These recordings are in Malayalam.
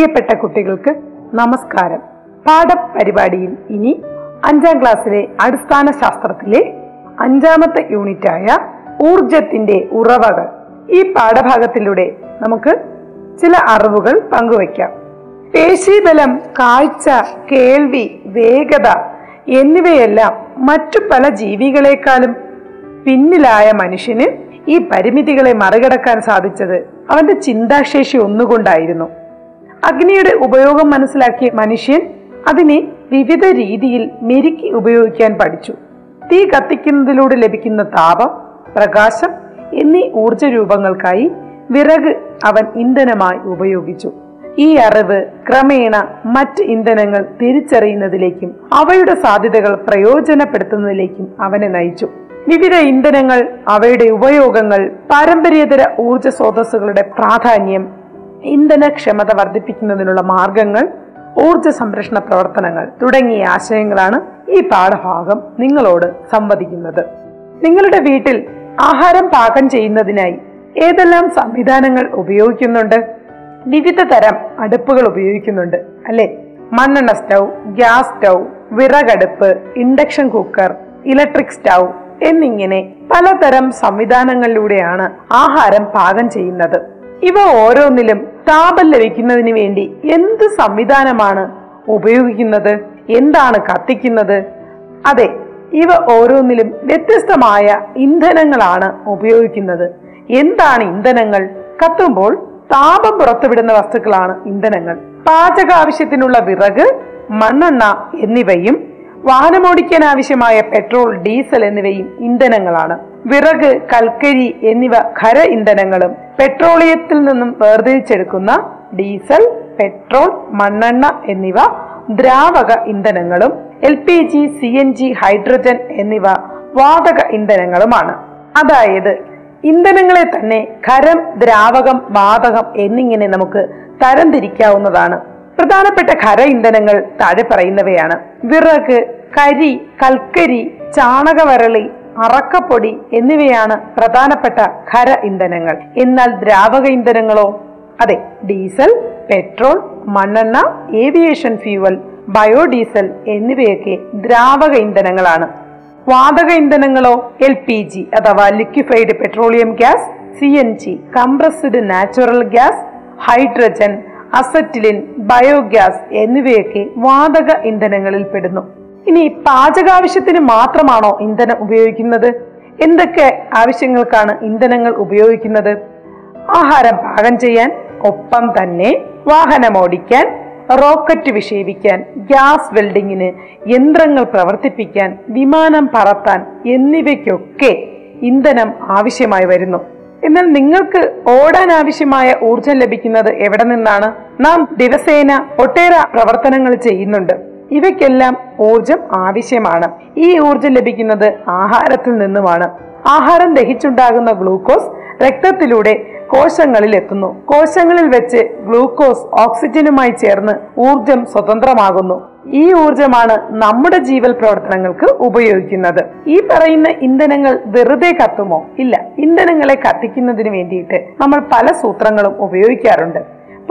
പ്രിയപ്പെട്ട കുട്ടികൾക്ക് നമസ്കാരം. പാഠപരിപാടിയിൽ ഇനി അഞ്ചാം ക്ലാസ്സിലെ അടിസ്ഥാന ശാസ്ത്രത്തിലെ അഞ്ചാമത്തെ യൂണിറ്റായ ഊർജത്തിന്റെ ഉറവകൾ ഈ പാഠഭാഗത്തിലൂടെ നമുക്ക് ചില അറിവുകൾ പങ്കുവയ്ക്കാം. പേശീബലം കാഴ്ച കേൾവി വേഗത എന്നിവയെല്ലാം മറ്റു പല ജീവികളെക്കാളും പിന്നിലായ മനുഷ്യന് ഈ പരിമിതികളെ മറികടക്കാൻ സാധിച്ചത് അവന്റെ ചിന്താശേഷി ഒന്നുകൊണ്ടായിരുന്നു. അഗ്നിയുടെ ഉപയോഗം മനസ്സിലാക്കിയ മനുഷ്യൻ അതിനെ വിവിധ രീതിയിൽ മെരുക്കി ഉപയോഗിക്കാൻ പഠിച്ചു. തീ കത്തിക്കുന്നതിലൂടെ ലഭിക്കുന്ന താപം പ്രകാശം എന്നീ ഊർജ രൂപങ്ങൾക്കായി വിറക് അവൻ ഇന്ധനമായി ഉപയോഗിച്ചു. ഈ അറിവ് ക്രമേണ മറ്റ് ഇന്ധനങ്ങൾ തിരിച്ചറിയുന്നതിലേക്കും അവയുടെ സാധ്യതകൾ പ്രയോജനപ്പെടുത്തുന്നതിലേക്കും അവനെ നയിച്ചു. വിവിധ ഇന്ധനങ്ങൾ അവയുടെ ഉപയോഗങ്ങൾ പാരമ്പര്യേതര ഊർജ സ്രോതസ്സുകളുടെ പ്രാധാന്യം ഇന്ധനക്ഷമത വർദ്ധിപ്പിക്കുന്നതിനുള്ള മാർഗങ്ങൾ ഊർജ സംരക്ഷണ പ്രവർത്തനങ്ങൾ തുടങ്ങിയ ആശയങ്ങളാണ് ഈ പാഠഭാഗം നിങ്ങളോട് സംവദിക്കുന്നത്. നിങ്ങളുടെ വീട്ടിൽ ആഹാരം പാകം ചെയ്യുന്നതിനായി ഏതെല്ലാം സംവിധാനങ്ങൾ ഉപയോഗിക്കുന്നുണ്ട്? വിവിധ തരം അടുപ്പുകൾ ഉപയോഗിക്കുന്നുണ്ട് അല്ലെ? മണ്ണെണ്ണ സ്റ്റൗ ഗ്യാസ് സ്റ്റൗ വിറകടുപ്പ് ഇൻഡക്ഷൻ കുക്കർ ഇലക്ട്രിക് സ്റ്റൗ എന്നിങ്ങനെ പലതരം സംവിധാനങ്ങളിലൂടെയാണ് ആഹാരം പാകം ചെയ്യുന്നത്. ഇവ ഓരോന്നിലും താപം ലഭിക്കുന്നതിന് വേണ്ടി എന്ത് സംവിധാനമാണ് ഉപയോഗിക്കുന്നത്? എന്താണ് കത്തിക്കുന്നത്? അതെ ഇവ ഓരോന്നിലും വ്യത്യസ്തമായ ഇന്ധനങ്ങളാണ് ഉപയോഗിക്കുന്നത്. എന്താണ് ഇന്ധനങ്ങൾ? കത്തുമ്പോൾ താപം പുറത്തുവിടുന്ന വസ്തുക്കളാണ് ഇന്ധനങ്ങൾ. പാചക ആവശ്യത്തിനുള്ള വിറക് മണ്ണെണ്ണ എന്നിവയും വാഹനമോടിക്കാൻ ആവശ്യമായ പെട്രോൾ ഡീസൽ എന്നിവയും ഇന്ധനങ്ങളാണ്. വിറക് കൽക്കരി എന്നിവ ഖര ഇന്ധനങ്ങളും പെട്രോളിയത്തിൽ നിന്നും വേർതിരിച്ചെടുക്കുന്ന ഡീസൽ പെട്രോൾ മണ്ണെണ്ണ എന്നിവ ദ്രാവക ഇന്ധനങ്ങളും L P G C N G hydrogen എന്നിവ വാതക ഇന്ധനങ്ങളുമാണ്. അതായത് ഇന്ധനങ്ങളെ തന്നെ ഖരം ദ്രാവകം വാതകം എന്നിങ്ങനെ നമുക്ക് തരംതിരിക്കാവുന്നതാണ്. പ്രധാനപ്പെട്ട ഖര ഇന്ധനങ്ങൾ താഴെ പറയുന്നവയാണ്. വിറക് കരി കൽക്കരി ചാണകവരളി അറക്കപ്പൊടി എന്നിവയാണ് പ്രധാനപ്പെട്ട ഖര ഇന്ധനങ്ങൾ. എന്നാൽ ദ്രാവക ഇന്ധനങ്ങളോ? അതെ ഡീസൽ പെട്രോൾ മണ്ണെണ്ണ ഏവിയേഷൻ ഫ്യൂവൽ ബയോഡീസൽ എന്നിവയൊക്കെ ദ്രാവക ഇന്ധനങ്ങളാണ്. വാതക ഇന്ധനങ്ങളോ? എൽ പി ജി അഥവാ liquefied petroleum gas C N G compressed natural gas hydrogen acetylene biogas എന്നിവയൊക്കെ വാതക ഇന്ധനങ്ങളിൽ പെടുന്നു. ഇനി പാചകാവശ്യത്തിന് മാത്രമാണോ ഇന്ധനം ഉപയോഗിക്കുന്നത്? എന്തൊക്കെ ആവശ്യങ്ങൾക്കാണ് ഇന്ധനങ്ങൾ ഉപയോഗിക്കുന്നത്? ആഹാരം പാകം ചെയ്യാൻ ഒപ്പം തന്നെ വാഹനം ഓടിക്കാൻ റോക്കറ്റ് വിക്ഷേപിക്കാൻ ഗ്യാസ് വെൽഡിങ്ങിന് യന്ത്രങ്ങൾ പ്രവർത്തിപ്പിക്കാൻ വിമാനം പറത്താൻ എന്നിവയ്ക്കൊക്കെ ഇന്ധനം ആവശ്യമായി വരുന്നു. എന്നാൽ നിങ്ങൾക്ക് ഓടാൻ ആവശ്യമായ ഊർജം ലഭിക്കുന്നത് എവിടെ നിന്നാണ്? നാം ദിവസേന ഒട്ടേറെ പ്രവർത്തനങ്ങൾ ചെയ്യുന്നുണ്ട്. ഇവയ്ക്കെല്ലാം ഊർജം ആവശ്യമാണ്. ഈ ഊർജം ലഭിക്കുന്നത് ആഹാരത്തിൽ നിന്നുമാണ്. ആഹാരം ദഹിച്ചുണ്ടാകുന്ന ഗ്ലൂക്കോസ് രക്തത്തിലൂടെ കോശങ്ങളിൽ എത്തുന്നു. കോശങ്ങളിൽ വെച്ച് ഗ്ലൂക്കോസ് ഓക്സിജനുമായി ചേർന്ന് ഊർജം സ്വതന്ത്രമാകുന്നു. ഈ ഊർജമാണ് നമ്മുടെ ജീവൽ പ്രവർത്തനങ്ങൾക്ക് ഉപയോഗിക്കുന്നത്. ഈ പറയുന്ന ഇന്ധനങ്ങൾ വെറുതെ കത്തുമോ? ഇല്ല. ഇന്ധനങ്ങളെ കത്തിക്കുന്നതിന് വേണ്ടിയിട്ട് നമ്മൾ പല സൂത്രങ്ങളും ഉപയോഗിക്കാറുണ്ട്.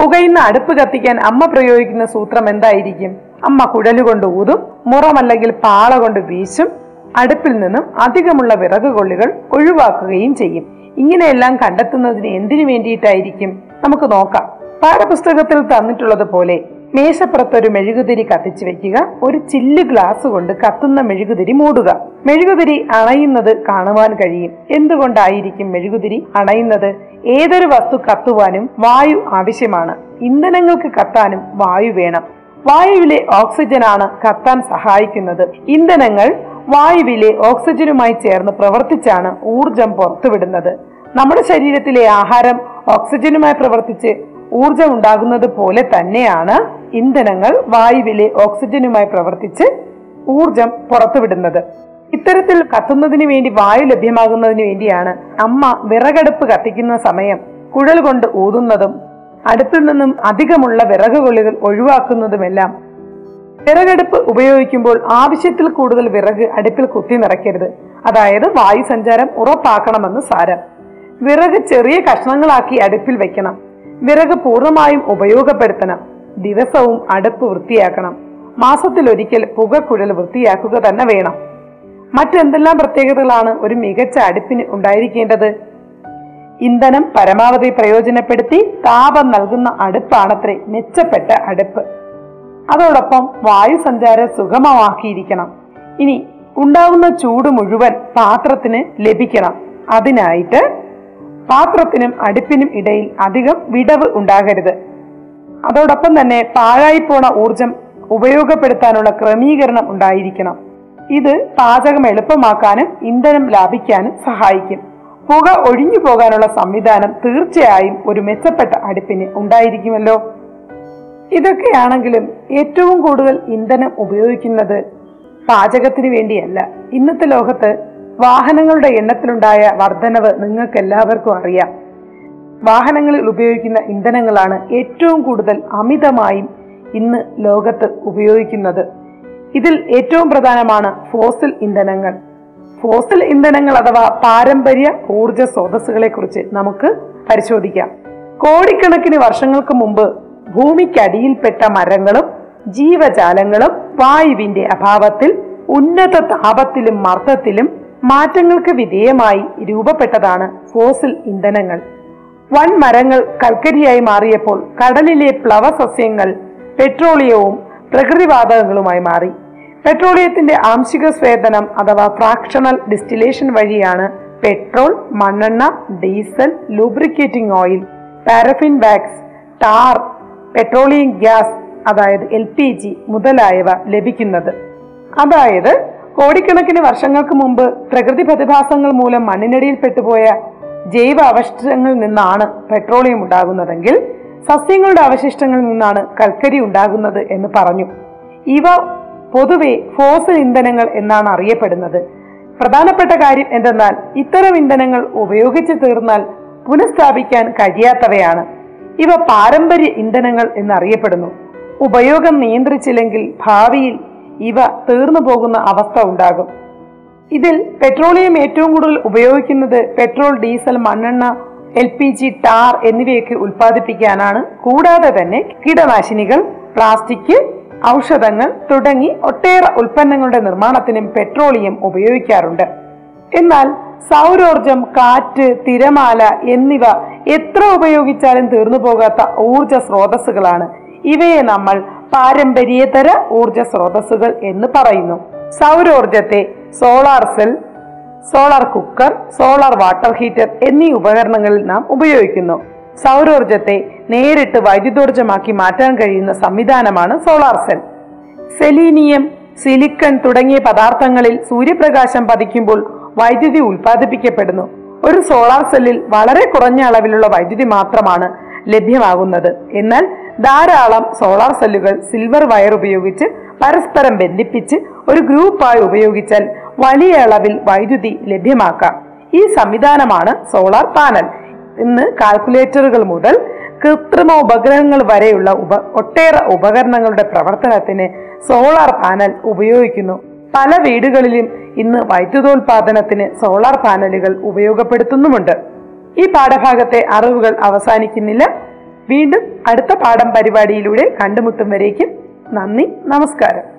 പുകയുന്ന അടുപ്പ് കത്തിക്കാൻ അമ്മ പ്രയോഗിക്കുന്ന സൂത്രം എന്തായിരിക്കും? അമ്മ കുഴലുകൊണ്ട് ഊതും മുറമല്ലെങ്കിൽ പാള കൊണ്ട് വീശും അടുപ്പിൽ നിന്നും അധികമുള്ള വിറക് കൊള്ളികൾ ഒഴിവാക്കുകയും ചെയ്യും. ഇങ്ങനെയെല്ലാം കണ്ടെത്തുന്നതിന് എന്തിനു വേണ്ടിയിട്ടായിരിക്കും? നമുക്ക് നോക്കാം. പാഠപുസ്തകത്തിൽ തന്നിട്ടുള്ളത് പോലെ മേശപ്പുറത്ത് ഒരു മെഴുകുതിരി കത്തിച്ചു വെക്കുക. ഒരു ചില്ല് ഗ്ലാസ് കൊണ്ട് കത്തുന്ന മെഴുകുതിരി മൂടുക. മെഴുകുതിരി അണയുന്നത് കാണുവാൻ കഴിയും. എന്തുകൊണ്ടായിരിക്കും മെഴുകുതിരി അണയുന്നത്? ഏതൊരു വസ്തു കത്തുവാനും വായു ആവശ്യമാണ്. ഇന്ധനങ്ങൾക്ക് കത്താനും വായു വേണം. വായുവിലെ ഓക്സിജനാണ് കത്താൻ സഹായിക്കുന്നത്. ഇന്ധനങ്ങൾ വായുവിലെ ഓക്സിജനുമായി ചേർന്ന് പ്രവർത്തിച്ചാണ് ഊർജം പുറത്തുവിടുന്നത്. നമ്മുടെ ശരീരത്തിലെ ആഹാരം ഓക്സിജനുമായി പ്രവർത്തിച്ച് ഊർജം ഉണ്ടാകുന്നത് പോലെ തന്നെയാണ് ഇന്ധനങ്ങൾ വായുവിലെ ഓക്സിജനുമായി പ്രവർത്തിച്ച് ഊർജം പുറത്തുവിടുന്നത്. ഇത്തരത്തിൽ കത്തുന്നതിന് വേണ്ടി വായു ലഭ്യമാകുന്നതിന് വേണ്ടിയാണ് അമ്മ വിറകടുപ്പ് കത്തിക്കുന്ന സമയം കുഴൽ കൊണ്ട് ഊതുന്നതും അടുപ്പിൽ നിന്നും അധികമുള്ള വിറകുകൊള്ളികൾ ഒഴിവാക്കുന്നതുമെല്ലാം. വിറകടുപ്പ് ഉപയോഗിക്കുമ്പോൾ ആവശ്യത്തിൽ കൂടുതൽ വിറക് അടുപ്പിൽ കുത്തി നിറയ്ക്കരുത്. അതായത് വായു സഞ്ചാരം ഉറപ്പാക്കണമെന്ന് സാരം. വിറക് ചെറിയ കഷ്ണങ്ങളാക്കി അടുപ്പിൽ വെക്കണം. വിറക് പൂർണമായും ഉപയോഗപ്പെടുത്തണം. ദിവസവും അടുപ്പ് വൃത്തിയാക്കണം. മാസത്തിലൊരിക്കൽ പുകക്കുഴൽ വൃത്തിയാക്കുക തന്നെ വേണം. മറ്റെന്തെല്ലാം പ്രത്യേകതകളാണ് ഒരു മികച്ച അടുപ്പിന് ഉണ്ടായിരിക്കേണ്ടത്? ഇന്ധനം പരമാവധി പ്രയോജനപ്പെടുത്തി താപം നൽകുന്ന അടുപ്പാണത്രേ മെച്ചപ്പെട്ട അടുപ്പ്. അതോടൊപ്പം വായു സഞ്ചാരം സുഗമമാക്കിയിരിക്കണം. ഇനി ഉണ്ടാകുന്ന ചൂട് മുഴുവൻ പാത്രത്തിന് ലഭിക്കണം. അതിനായിട്ട് പാത്രത്തിനും അടുപ്പിനും ഇടയിൽ അധികം വിടവ് ഉണ്ടാകരുത്. അതോടൊപ്പം തന്നെ പാഴായിപ്പോണ ഊർജം ഉപയോഗപ്പെടുത്താനുള്ള ക്രമീകരണം ഉണ്ടായിരിക്കണം. ഇത് പാചകം എളുപ്പമാക്കാനും ഇന്ധനം ലാഭിക്കാനും സഹായിക്കും. പുക ഒഴിഞ്ഞു പോകാനുള്ള സംവിധാനം തീർച്ചയായും ഒരു മെച്ചപ്പെട്ട അടുപ്പിന് ഉണ്ടായിരിക്കുമല്ലോ. ഇതൊക്കെയാണെങ്കിലും ഏറ്റവും കൂടുതൽ ഇന്ധനം ഉപയോഗിക്കുന്നത് പാചകത്തിന് വേണ്ടിയല്ല. ഇന്നത്തെ ലോകത്ത് വാഹനങ്ങളുടെ എണ്ണത്തിലുണ്ടായ വർധനവ് നിങ്ങൾക്ക് എല്ലാവർക്കും അറിയാം. വാഹനങ്ങളിൽ ഉപയോഗിക്കുന്ന ഇന്ധനങ്ങളാണ് ഏറ്റവും കൂടുതൽ അമിതമായും ഇന്ന് ലോകത്ത് ഉപയോഗിക്കുന്നത്. ഇതിൽ ഏറ്റവും പ്രധാനമാണ് ഫോസിൽ ഇന്ധനങ്ങൾ. ഫോസിൽ ഇന്ധനങ്ങൾ അഥവാ പാരമ്പര്യ ഊർജ സ്രോതസ്സുകളെ കുറിച്ച് നമുക്ക് പരിശോധിക്കാം. കോടിക്കണക്കിന് വർഷങ്ങൾക്ക് മുമ്പ് ഭൂമിക്കടിയിൽപ്പെട്ട മരങ്ങളും ജീവജാലങ്ങളും വായുവിന്റെ അഭാവത്തിൽ ഉന്നത താപത്തിലും മർദ്ദത്തിലും മാറ്റങ്ങൾക്ക് വിധേയമായി രൂപപ്പെട്ടതാണ് ഫോസിൽ ഇന്ധനങ്ങൾ. വൻ മരങ്ങൾ കൽക്കരിയായി മാറിയപ്പോൾ കടലിലെ പ്ലവസസ്യങ്ങൾ പെട്രോളിയവും പ്രകൃതിവാതകങ്ങളുമായി മാറി. പെട്രോളിയത്തിന്റെ ആംശിക സ്വേദനം അഥവാ ഫ്രാക്ഷണൽ ഡിസ്റ്റിലേഷൻ വഴിയാണ് പെട്രോൾ മണ്ണെണ്ണ diesel lubricating oil paraffin wax tar petroleum gas അതായത് എൽ പി ജി മുതലായവ ലഭിക്കുന്നത്. അതായത് കോടിക്കണക്കിന് വർഷങ്ങൾക്ക് മുമ്പ് പ്രകൃതി പ്രതിഭാസങ്ങൾ മൂലം മണ്ണിനടിയിൽ പെട്ടുപോയ ജൈവ അവശിഷ്ടങ്ങളിൽ നിന്നാണ് പെട്രോളിയം ഉണ്ടാകുന്നതെങ്കിൽ സസ്യങ്ങളുടെ അവശിഷ്ടങ്ങളിൽ നിന്നാണ് കൽക്കരി ഉണ്ടാകുന്നത് എന്ന് പറഞ്ഞു. ഇവ പൊതുവെ ഫോസിൽ ഇന്ധനങ്ങൾ എന്നാണ് അറിയപ്പെടുന്നത്. പ്രധാനപ്പെട്ട കാര്യം എന്തെന്നാൽ ഇത്തരം ഇന്ധനങ്ങൾ ഉപയോഗിച്ച് തീർന്നാൽ പുനഃസ്ഥാപിക്കാൻ കഴിയാത്തവയാണ്. ഇവ പാരമ്പര്യ ഇന്ധനങ്ങൾ എന്നറിയപ്പെടുന്നു. ഉപയോഗം നിയന്ത്രിച്ചില്ലെങ്കിൽ ഭാവിയിൽ ഇവ തീർന്നു പോകുന്ന അവസ്ഥ ഉണ്ടാകും. ഇതിൽ പെട്രോളിയം ഏറ്റവും കൂടുതൽ ഉപയോഗിക്കുന്നത് പെട്രോൾ ഡീസൽ മണ്ണെണ്ണ എൽ പി ജി ടാർ എന്നിവയൊക്കെ ഉൽപ്പാദിപ്പിക്കാനാണ്. കൂടാതെ തന്നെ കീടനാശിനികൾ പ്ലാസ്റ്റിക് ഔഷധങ്ങൾ തുടങ്ങി ഒട്ടേറെ ഉൽപ്പന്നങ്ങളുടെ നിർമ്മാണത്തിനും പെട്രോളിയം ഉപയോഗിക്കാറുണ്ട്. എന്നാൽ സൗരോർജം കാറ്റ് തിരമാല എന്നിവ എത്ര ഉപയോഗിച്ചാലും തീർന്നു പോകാത്ത ഊർജ സ്രോതസ്സുകളാണ്. ഇവയെ നമ്മൾ പാരമ്പര്യേതര ഊർജ സ്രോതസ്സുകൾ എന്ന് പറയുന്നു. സൗരോർജത്തെ solar cell solar cooker solar water heater എന്നീ ഉപകരണങ്ങളിൽ നാം ഉപയോഗിക്കുന്നു. സൗരോർജത്തെ നേരിട്ട് വൈദ്യുതോർജമാക്കി മാറ്റാൻ കഴിയുന്ന സംവിധാനമാണ് സോളാർ സെൽ. സെലീനിയം സിലിക്കൺ തുടങ്ങിയ പദാർത്ഥങ്ങളിൽ സൂര്യപ്രകാശം പതിക്കുമ്പോൾ വൈദ്യുതി ഉൽപ്പാദിപ്പിക്കപ്പെടുന്നു. ഒരു സോളാർ സെല്ലിൽ വളരെ കുറഞ്ഞ അളവിലുള്ള വൈദ്യുതി മാത്രമാണ് ലഭ്യമാകുന്നത്. എന്നാൽ ധാരാളം സോളാർ സെല്ലുകൾ സിൽവർ വയർ ഉപയോഗിച്ച് പരസ്പരം ബന്ധിപ്പിച്ച് ഒരു ഗ്രൂപ്പായി ഉപയോഗിച്ചാൽ വലിയ അളവിൽ വൈദ്യുതി ലഭ്യമാക്കാം. ഈ സംവിധാനമാണ് സോളാർ പാനൽ. ഇന്ന് കാൽക്കുലേറ്ററുകൾ മുതൽ കൃത്രിമ ഉപഗ്രഹങ്ങൾ വരെയുള്ള ഉപ ഒട്ടേറെ ഉപകരണങ്ങളുടെ പ്രവർത്തനത്തിന് സോളാർ പാനൽ ഉപയോഗിക്കുന്നു. പല വീടുകളിലും ഇന്ന് വൈദ്യുതോൽപാദനത്തിന് സോളാർ പാനലുകൾ ഉപയോഗപ്പെടുത്തുന്നുമുണ്ട്. ഈ പാഠഭാഗത്തെ അറിവുകൾ അവസാനിക്കുന്നില്ല. വീണ്ടും അടുത്ത പാഠം പരിപാടിയിലൂടെ കണ്ടുമുട്ടും വരേക്കും നന്ദി നമസ്കാരം.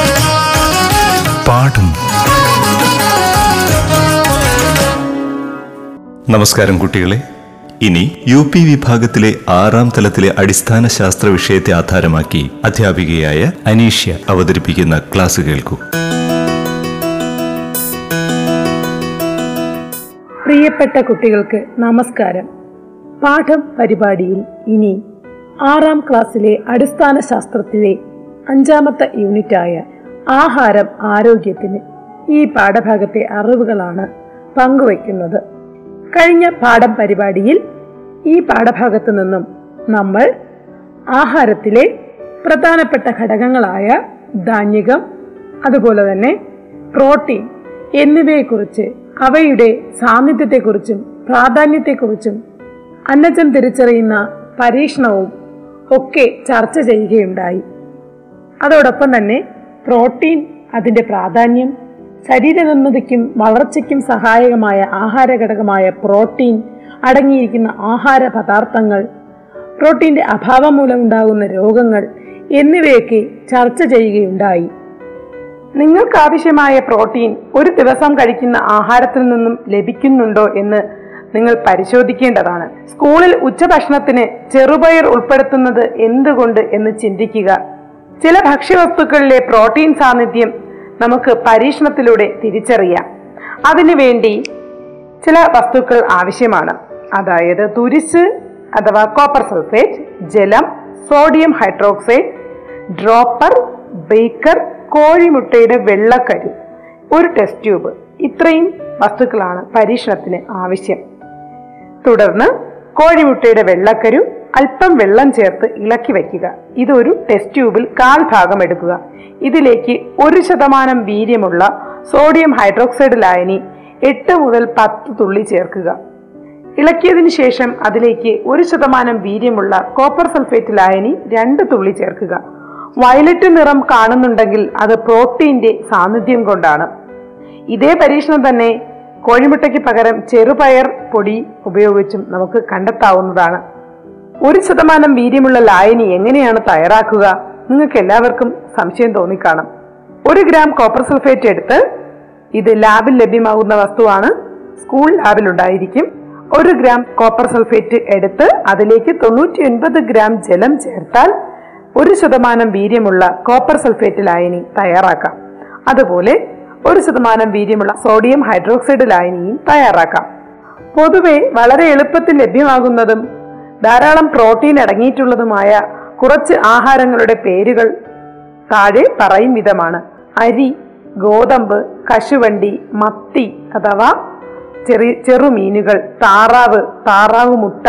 നമസ്കാരം കുട്ടികളെ. ഇനി യു പി വിഭാഗത്തിലെ ആറാം തലത്തിലെ അടിസ്ഥാന ശാസ്ത്ര വിഷയത്തെ ആധാരമാക്കി അധ്യാപികയായ അനീഷ്യ അവതരിപ്പിക്കുന്ന ക്ലാസ് കേൾക്കൂ. പ്രിയപ്പെട്ട കുട്ടികൾക്ക് നമസ്കാരം. പാഠം പരിപാടിയിൽ ഇനി ആറാം ക്ലാസ്സിലെ അടിസ്ഥാന ശാസ്ത്രത്തിലെ അഞ്ചാമത്തെ യൂണിറ്റായ ആഹാരം ആരോഗ്യത്തിന് ഈ പാഠഭാഗത്തെ അറിവുകളാണ് പങ്കുവയ്ക്കുന്നത്. കഴിഞ്ഞ പാഠം പരിപാടിയിൽ ഈ പാഠഭാഗത്ത് നിന്നും നമ്മൾ ആഹാരത്തിലെ പ്രധാനപ്പെട്ട ഘടകങ്ങളായ ധാന്യകം അതുപോലെ തന്നെ പ്രോട്ടീൻ എന്നിവയെക്കുറിച്ച് അവയുടെ സാന്നിധ്യത്തെക്കുറിച്ചും പ്രാധാന്യത്തെക്കുറിച്ചും അന്നജം തിരിച്ചറിയുന്ന പരീക്ഷണവും ഒക്കെ ചർച്ച ചെയ്യുകയുണ്ടായി. അതോടൊപ്പം തന്നെ പ്രോട്ടീൻ അതിന്റെ പ്രാധാന്യം ശരീരനിർമ്മിതിക്കും വളർച്ചയ്ക്കും സഹായകമായ ആഹാര ഘടകമായ പ്രോട്ടീൻ അടങ്ങിയിരിക്കുന്ന ആഹാര പദാർത്ഥങ്ങൾ പ്രോട്ടീന്റെ അഭാവം മൂലമുണ്ടാകുന്ന രോഗങ്ങൾ എന്നിവയൊക്കെ ചർച്ച ചെയ്യുകയുണ്ടായി. നിങ്ങൾക്ക് ആവശ്യമായ പ്രോട്ടീൻ ഒരു ദിവസം കഴിക്കുന്ന ആഹാരത്തിൽ നിന്നും ലഭിക്കുന്നുണ്ടോ എന്ന് നിങ്ങൾ പരിശോധിക്കേണ്ടതാണ്. സ്കൂളിൽ ഉച്ചഭക്ഷണത്തിന് ചെറുപയർ ഉൾപ്പെടുത്തുന്നത് എന്തുകൊണ്ട് എന്ന് ചിന്തിക്കുക. ചില ഭക്ഷ്യവസ്തുക്കളിലെ പ്രോട്ടീൻ സാന്നിധ്യം നമുക്ക് പരീക്ഷണത്തിലൂടെ തിരിച്ചറിയാം. അതിനുവേണ്ടി ചില വസ്തുക്കൾ ആവശ്യമാണ്. അതായത് തുരിശ് അഥവാ കോപ്പർ സൾഫേറ്റ് ജലം സോഡിയം ഹൈഡ്രോക്സൈഡ് ഡ്രോപ്പർ ബേക്കർ കോഴിമുട്ടയുടെ വെള്ളക്കരു. ഒരു ടെസ്റ്റ് ട്യൂബ് ഇത്രയും വസ്തുക്കളാണ് പരീക്ഷണത്തിന് ആവശ്യം. തുടർന്ന് കോഴിമുട്ടയുടെ വെള്ളക്കരു അല്പം വെള്ളം ചേർത്ത് ഇളക്കി വയ്ക്കുക. ഇതൊരു ടെസ്റ്റ് ട്യൂബിൽ കാൽ ഭാഗം എടുക്കുക. ഇതിലേക്ക് ഒരു ശതമാനം വീര്യമുള്ള സോഡിയം ഹൈഡ്രോക്സൈഡ് ലായനി എട്ട് മുതൽ പത്ത് തുള്ളി ചേർക്കുക. ഇളക്കിയതിന് ശേഷം അതിലേക്ക് ഒരു ശതമാനം വീര്യമുള്ള കോപ്പർ സൾഫേറ്റ് ലായനി രണ്ട് തുള്ളി ചേർക്കുക. വയലറ്റ് നിറം കാണുന്നുണ്ടെങ്കിൽ അത് പ്രോട്ടീന്റെ സാന്നിധ്യം കൊണ്ടാണ്. ഇതേ പരീക്ഷണം തന്നെ കോഴിമുട്ടയ്ക്ക് പകരം ചെറുപയർ പൊടി ഉപയോഗിച്ചും നമുക്ക് കണ്ടെത്താവുന്നതാണ്. ഒരു ശതമാനം വീര്യമുള്ള ലായനി എങ്ങനെയാണ് തയ്യാറാക്കുക? നിങ്ങൾക്ക് എല്ലാവർക്കും സംശയം തോന്നിക്കാണും. ഒരു ഗ്രാം കോപ്പർ സൾഫേറ്റ് എടുത്ത് ഇത് ലാബിൽ ലഭ്യമാകുന്ന വസ്തുവാണ്. സ്കൂൾ ലാബിൽ ഉണ്ടായിരിക്കും. ഒരു ഗ്രാം കോപ്പർ സൾഫേറ്റ് എടുത്ത് അതിലേക്ക് തൊണ്ണൂറ്റി ഒൻപത് ഗ്രാം ജലം ചേർത്താൽ ഒരു ശതമാനം വീര്യമുള്ള കോപ്പർ സൾഫേറ്റ് ലായനി തയ്യാറാക്കാം. അതുപോലെ ഒരു ശതമാനം വീര്യമുള്ള സോഡിയം ഹൈഡ്രോക്സൈഡ് ലായനിയും തയ്യാറാക്കാം. പൊതുവെ വളരെ എളുപ്പത്തിൽ ലഭ്യമാകുന്നതും ധാരാളം പ്രോട്ടീൻ അടങ്ങിയിട്ടുള്ളതുമായ കുറച്ച് ആഹാരങ്ങളുടെ പേരുകൾ താഴെ പറയും വിധമാണ്. അരി ഗോതമ്പ് കശുവണ്ടി മത്തി അഥവാ ചെറി ചെറുമീനുകൾ താറാവ് താറാവ് മുട്ട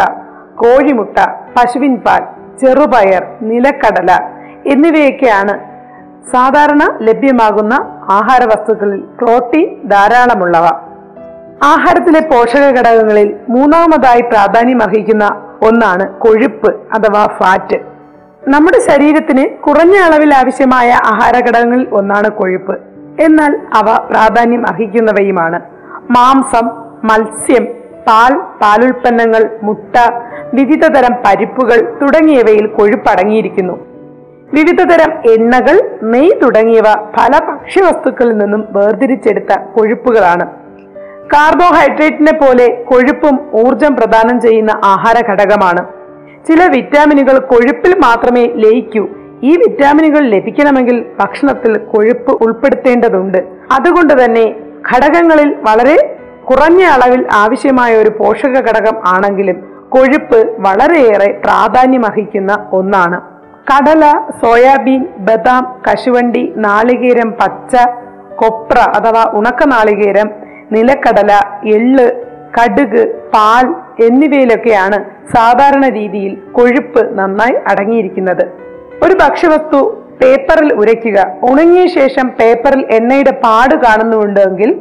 കോഴിമുട്ട പശുവിൻ പാൽ ചെറുപയർ നിലക്കടല എന്നിവയൊക്കെയാണ് സാധാരണ ലഭ്യമാകുന്ന ആഹാര വസ്തുക്കളിൽ പ്രോട്ടീൻ ധാരാളമുള്ളവ. ആഹാരത്തിലെ പോഷക ഘടകങ്ങളിൽ മൂന്നാമതായി പ്രാധാന്യം അർഹിക്കുന്ന ഒന്നാണ് കൊഴുപ്പ് അഥവാ ഫാറ്റ് നമ്മുടെ ശരീരത്തിന് കുറഞ്ഞ അളവിൽ ആവശ്യമായ ആഹാര ഘടകങ്ങളിൽ ഒന്നാണ് കൊഴുപ്പ്. എന്നാൽ അവ പ്രാധാന്യം അർഹിക്കുന്നവയുമാണ്. മാംസം മത്സ്യം പാൽ പാലുൽപ്പന്നങ്ങൾ മുട്ട വിവിധ തരം പരിപ്പുകൾ തുടങ്ങിയവയിൽ കൊഴുപ്പ് കൊഴുപ്പടങ്ങിയിരിക്കുന്നു വിവിധതരം എണ്ണകൾ നെയ് തുടങ്ങിയവ പല ഭക്ഷ്യവസ്തുക്കളിൽ നിന്നും വേർതിരിച്ചെടുത്ത കൊഴുപ്പുകളാണ്. കാർബോഹൈഡ്രേറ്റിനെ പോലെ കൊഴുപ്പും ഊർജം പ്രദാനം ചെയ്യുന്ന ആഹാര ഘടകമാണ്. ചില വിറ്റാമിനുകൾ കൊഴുപ്പിൽ മാത്രമേ ലയിക്കൂ. ഈ വിറ്റാമിനുകൾ ലഭിക്കണമെങ്കിൽ ഭക്ഷണത്തിൽ കൊഴുപ്പ് ഉൾപ്പെടുത്തേണ്ടതുണ്ട്. അതുകൊണ്ട് തന്നെ ഘടകങ്ങളിൽ വളരെ കുറഞ്ഞ അളവിൽ ആവശ്യമായ ഒരു പോഷക ഘടകം ആണെങ്കിലും കൊഴുപ്പ് വളരെയേറെ പ്രാധാന്യമർഹിക്കുന്ന ഒന്നാണ്. കടല സോയാബീൻ ബദാം കശുവണ്ടി നാളികേരം പച്ച കൊപ്ര അഥവാ ഉണക്ക നാളികേരം നിലക്കടല എൾ കടുക് പാൽ എന്നിവയിലൊക്കെയാണ് സാധാരണ രീതിയിൽ കൊഴുപ്പ് നന്നായി അടങ്ങിയിരിക്കുന്നത്. ഒരു ഭക്ഷ്യവസ്തു പേപ്പറിൽ ഉരയ്ക്കുക. ഉണങ്ങിയ ശേഷം പേപ്പറിൽ എണ്ണയുടെ പാട് കാണുന്നുണ്ടെങ്കിൽ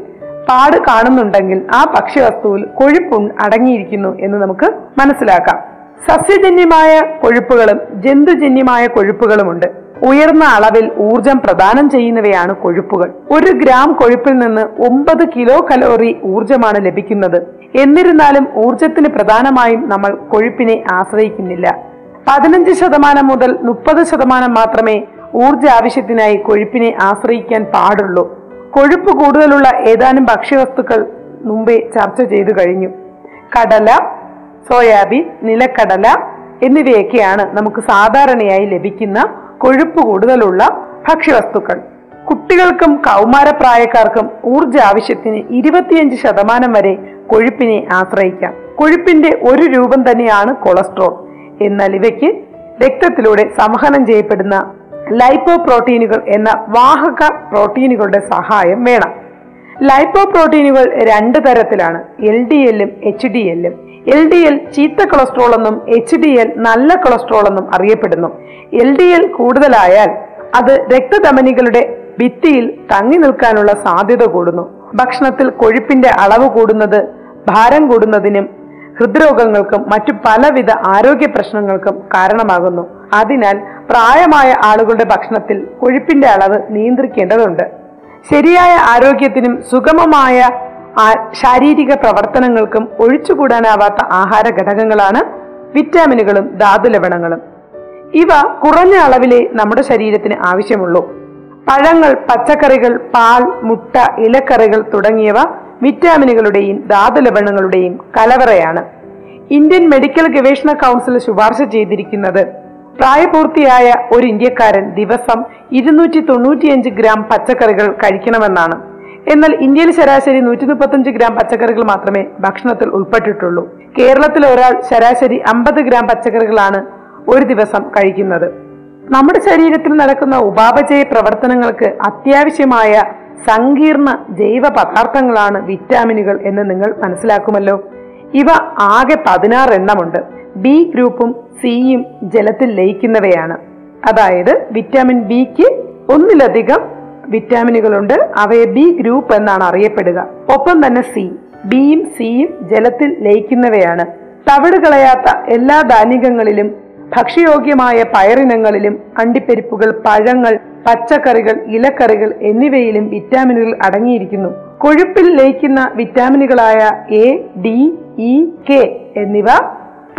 പാട് കാണുന്നുണ്ടെങ്കിൽ ആ ഭക്ഷ്യവസ്തുവിൽ കൊഴുപ്പ് അടങ്ങിയിരിക്കുന്നു എന്ന് നമുക്ക് മനസ്സിലാക്കാം. സസ്യജന്യമായ കൊഴുപ്പുകളും ജന്തുജന്യമായ കൊഴുപ്പുകളുമുണ്ട്. ഉയർന്ന അളവിൽ ഊർജം പ്രദാനം ചെയ്യുന്നവയാണ് കൊഴുപ്പുകൾ. ഒരു ഗ്രാം കൊഴുപ്പിൽ നിന്ന് ഒമ്പത് കിലോ കലോറി ഊർജമാണ് ലഭിക്കുന്നത്. എന്നിരുന്നാലും ഊർജത്തിന് പ്രധാനമായും നമ്മൾ കൊഴുപ്പിനെ ആശ്രയിക്കുന്നില്ല. പതിനഞ്ച് ശതമാനം മുതൽ മുപ്പത് ശതമാനം മാത്രമേ ഊർജ ആവശ്യത്തിനായി കൊഴുപ്പിനെ ആശ്രയിക്കാൻ പാടുള്ളൂ. കൊഴുപ്പ് കൂടുതലുള്ള ഏതാനും ഭക്ഷ്യവസ്തുക്കൾ മുമ്പേ ചർച്ച ചെയ്തു കഴിഞ്ഞു. കടല സോയാബീൻ നിലക്കടല എന്നിവയൊക്കെയാണ് നമുക്ക് സാധാരണയായി ലഭിക്കുന്ന കൊഴുപ്പ് കൂടുതലുള്ള ഭക്ഷ്യവസ്തുക്കൾ. കുട്ടികൾക്കും കൗമാരപ്രായക്കാർക്കും ഊർജ ആവശ്യത്തിന് ഇരുപത്തിയഞ്ച് ശതമാനം വരെ കൊഴുപ്പിനെ ആശ്രയിക്കാം. കൊഴുപ്പിന്റെ ഒരു രൂപം തന്നെയാണ് കൊളസ്ട്രോൾ. എന്നാൽ ഇവയ്ക്ക് രക്തത്തിലൂടെ സംഹനം ചെയ്യപ്പെടുന്ന ലൈപ്പോ പ്രോട്ടീനുകൾ എന്ന വാഹക പ്രോട്ടീനുകളുടെ സഹായം വേണം. ലൈപ്പോ പ്രോട്ടീനുകൾ രണ്ട് തരത്തിലാണ്. എൽ ഡി എല്ലും എച്ച് ഡി എല്ലും എൽ ഡി എൽ ചീത്ത കൊളസ്ട്രോൾ എന്നും എച്ച് ഡി എൽ നല്ല കൊളസ്ട്രോൾ എന്നും അറിയപ്പെടുന്നു. എൽ ഡി എൽ കൂടുതലായാൽ അത് രക്തധമനികളുടെ ഭിത്തിയിൽ തങ്ങി നിൽക്കാനുള്ള സാധ്യത കൂടുന്നു. ഭക്ഷണത്തിൽ കൊഴുപ്പിന്റെ അളവ് കൂടുന്നത് ഭാരം കൂടുന്നതിനും ഹൃദ്രോഗങ്ങൾക്കും മറ്റു പലവിധ ആരോഗ്യ പ്രശ്നങ്ങൾക്കും കാരണമാകുന്നു. അതിനാൽ പ്രായമായ ആളുകളുടെ ഭക്ഷണത്തിൽ കൊഴുപ്പിന്റെ അളവ് നിയന്ത്രിക്കേണ്ടതുണ്ട്. ശരിയായ ആരോഗ്യത്തിനും സുഗമമായ ശാരീരിക പ്രവർത്തനങ്ങൾക്കും ഒഴിച്ചുകൂടാനാവാത്ത ആഹാര ഘടകങ്ങളാണ് വിറ്റാമിനുകളും ധാതുലവണങ്ങളും. ഇവ കുറഞ്ഞ അളവിലെ നമ്മുടെ ശരീരത്തിന് ആവശ്യമുള്ളൂ. പഴങ്ങൾ പച്ചക്കറികൾ പാൽ മുട്ട ഇലക്കറികൾ തുടങ്ങിയവ വിറ്റാമിനുകളുടെയും ധാതുലവണങ്ങളുടെയും കലവറയാണ്. ഇന്ത്യൻ മെഡിക്കൽ ഗവേഷണ കൗൺസിൽ ശുപാർശ ചെയ്തിരിക്കുന്നത് പ്രായപൂർത്തിയായ ഒരു ഇന്ത്യക്കാരൻ ദിവസം ഇരുന്നൂറ്റി തൊണ്ണൂറ്റിയഞ്ച് ഗ്രാം പച്ചക്കറികൾ കഴിക്കണമെന്നാണ്. എന്നാൽ ഇന്ത്യയിൽ ശരാശരി നൂറ്റി മുപ്പത്തഞ്ച് ഗ്രാം പച്ചക്കറികൾ മാത്രമേ ഭക്ഷണത്തിൽ ഉൾപ്പെട്ടിട്ടുള്ളൂ. കേരളത്തിൽ ഒരാൾ ശരാശരി അമ്പത് ഗ്രാം പച്ചക്കറികളാണ് ഒരു ദിവസം കഴിക്കുന്നത്. നമ്മുടെ ശരീരത്തിൽ നടക്കുന്ന ഉപാപചയ പ്രവർത്തനങ്ങൾക്ക് അത്യാവശ്യമായ സങ്കീർണ ജൈവ പദാർത്ഥങ്ങളാണ് വിറ്റാമിനുകൾ എന്ന് നിങ്ങൾ മനസ്സിലാക്കുമല്ലോ. ഇവ ആകെ പതിനാറ് എണ്ണമുണ്ട്. ബി ഗ്രൂപ്പും സിയും ജലത്തിൽ ലയിക്കുന്നവയാണ്. അതായത് വിറ്റാമിൻ ബിക്ക് ഒന്നിലധികം വിറ്റാമിനുകളുണ്ട് അവയെ ബി ഗ്രൂപ്പ് എന്നാണ് അറിയപ്പെടുക. ഒപ്പം തന്നെ സി ബിയും സിയും ജലത്തിൽ ലയിക്കുന്നവയാണ്. തവിട് കളയാത്ത എല്ലാ ധാന്യങ്ങളിലും ഭക്ഷ്യയോഗ്യമായ പയറിനങ്ങളിലും അണ്ടിപ്പരിപ്പുകൾ പഴങ്ങൾ പച്ചക്കറികൾ ഇലക്കറികൾ എന്നിവയിലും വിറ്റാമിനുകൾ അടങ്ങിയിരിക്കുന്നു. കൊഴുപ്പിൽ ലയിക്കുന്ന വിറ്റാമിനുകളായ എ ഡി ഇ കെ എന്നിവ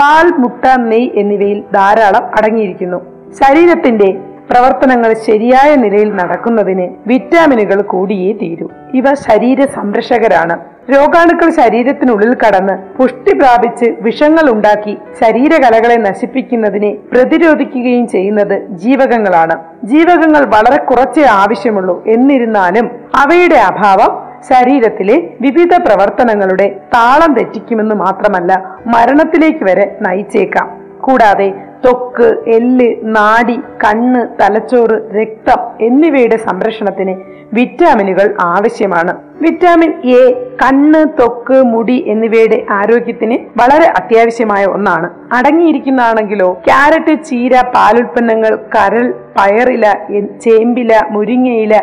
പാൽ മുട്ട നെയ് എന്നിവയിൽ ധാരാളം അടങ്ങിയിരിക്കുന്നു. ശരീരത്തിന്റെ പ്രവർത്തനങ്ങൾ ശരിയായ നിലയിൽ നടക്കുന്നതിന് വിറ്റാമിനുകൾ കൂടിയേ തീരൂ. ഇവ ശരീര സംരക്ഷകരാണ്. രോഗാണുക്കൾ ശരീരത്തിനുള്ളിൽ കടന്ന് പുഷ്ടി പ്രാപിച്ച് വിഷങ്ങൾ ഉണ്ടാക്കി ശരീരകലകളെ നശിപ്പിക്കുന്നതിനെ പ്രതിരോധിക്കുകയും ചെയ്യുന്നത് ജീവകങ്ങളാണ്. ജീവകങ്ങൾ വളരെ കുറച്ചേ ആവശ്യമുള്ളൂ എന്നിരുന്നാലും അവയുടെ അഭാവം ശരീരത്തിലെ വിവിധ പ്രവർത്തനങ്ങളുടെ താളം തെറ്റിക്കുമെന്ന് മാത്രമല്ല മരണത്തിലേക്ക് വരെ നയിച്ചേക്കാം. കൂടാതെ ത്വക്ക് എല്ല് നാടി കണ്ണ് തലച്ചോറ് രക്തം എന്നിവയുടെ സംരക്ഷണത്തിന് വിറ്റാമിനുകൾ ആവശ്യമാണ്. വിറ്റാമിൻ എ കണ്ണ് തൊക്ക് മുടി എന്നിവയുടെ ആരോഗ്യത്തിന് വളരെ അത്യാവശ്യമായ ഒന്നാണ്. അടങ്ങിയിരിക്കുന്നതാണെങ്കിലോ ക്യാരറ്റ് ചീര പാലുൽപ്പന്നങ്ങൾ കരൾ പയറില ചേമ്പില മുരിങ്ങയില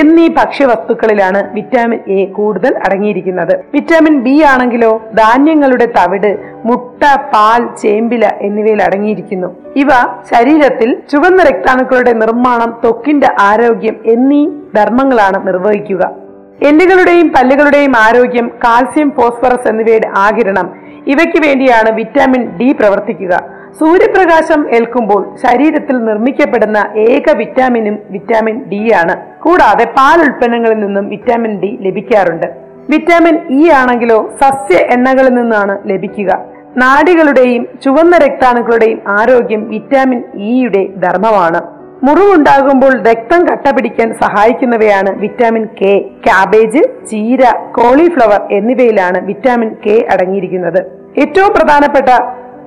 എന്നീ ഭക്ഷ്യവസ്തുക്കളിലാണ് വിറ്റാമിൻ എ കൂടുതൽ അടങ്ങിയിരിക്കുന്നത്. വിറ്റാമിൻ ബി ആണെങ്കിലോ ധാന്യങ്ങളുടെ തവിട് മുട്ട പാൽ ചേമ്പില എന്നിവയിൽ അടങ്ങിയിരിക്കുന്നു. ഇവ ശരീരത്തിൽ ചുവന്ന രക്താണുക്കളുടെ നിർമ്മാണം തൊക്കിന്റെ ആരോഗ്യം എന്നീ ധർമ്മങ്ങളാണ് നിർവഹിക്കുക. എല്ലുകളുടെയും പല്ലുകളുടെയും ആരോഗ്യം കാൽസ്യം ഫോസ്ഫറസ് എന്നിവയുടെ ആകിരണം ഇവയ്ക്ക് വേണ്ടിയാണ് വിറ്റാമിൻ ഡി പ്രവർത്തിക്കുക. സൂര്യപ്രകാശം ഏൽക്കുമ്പോൾ ശരീരത്തിൽ നിർമ്മിക്കപ്പെടുന്ന ഏക വിറ്റാമിനും വിറ്റാമിൻ ഡി ആണ്. കൂടാതെ പാൽ ഉൽപ്പന്നങ്ങളിൽ നിന്നും വിറ്റാമിൻ ഡി ലഭിക്കാറുണ്ട്. വിറ്റാമിൻ ഇ ആണെങ്കിലോ സസ്യ എണ്ണകളിൽ നിന്നാണ് ലഭിക്കുക. നാടികളുടെയും ചുവന്ന രക്താണുക്കളുടെയും ആരോഗ്യം വിറ്റാമിൻ ഇയുടെ ധർമ്മമാണ്. മുറിവുണ്ടാകുമ്പോൾ രക്തം കട്ട പിടിക്കാൻ സഹായിക്കുന്നവയാണ് വിറ്റാമിൻ കെ കാബേജ് ചീര കോളിഫ്ലവർ എന്നിവയിലാണ് വിറ്റാമിൻ കെ അടങ്ങിയിരിക്കുന്നത്. ഏറ്റവും പ്രധാനപ്പെട്ട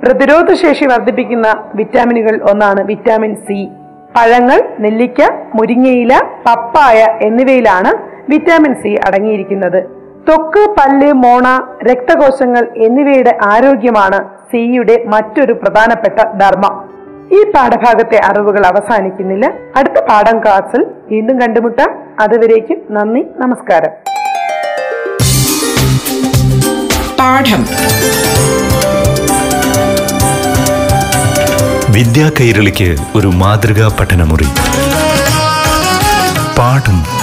പ്രതിരോധ ശേഷി വർദ്ധിപ്പിക്കുന്ന വിറ്റാമിനുകൾ ഒന്നാണ് വിറ്റാമിൻ സി. പഴങ്ങൾ നെല്ലിക്ക മുരിങ്ങയില പപ്പായ എന്നിവയിലാണ് വിറ്റാമിൻ സി അടങ്ങിയിരിക്കുന്നത്. തൊക്ക് പല്ല് മോണ രക്തകോശങ്ങൾ എന്നിവയുടെ ആരോഗ്യമാണ് സിയുടെ മറ്റൊരു പ്രധാനപ്പെട്ട ധർമ്മം. ഈ പാഠഭാഗത്തെ അറിവുകൾ അവസാനിക്കുന്നില്ല. അടുത്ത പാഠം ക്ലാസ്സിൽ വീണ്ടും കണ്ടുമുട്ടാം. അതുവരേക്കും നന്ദി നമസ്കാരം. പാഠം. വിദ്യാ കൈരളിക്ക് ഒരു മാതൃകാ പഠനമുറി. പാഠം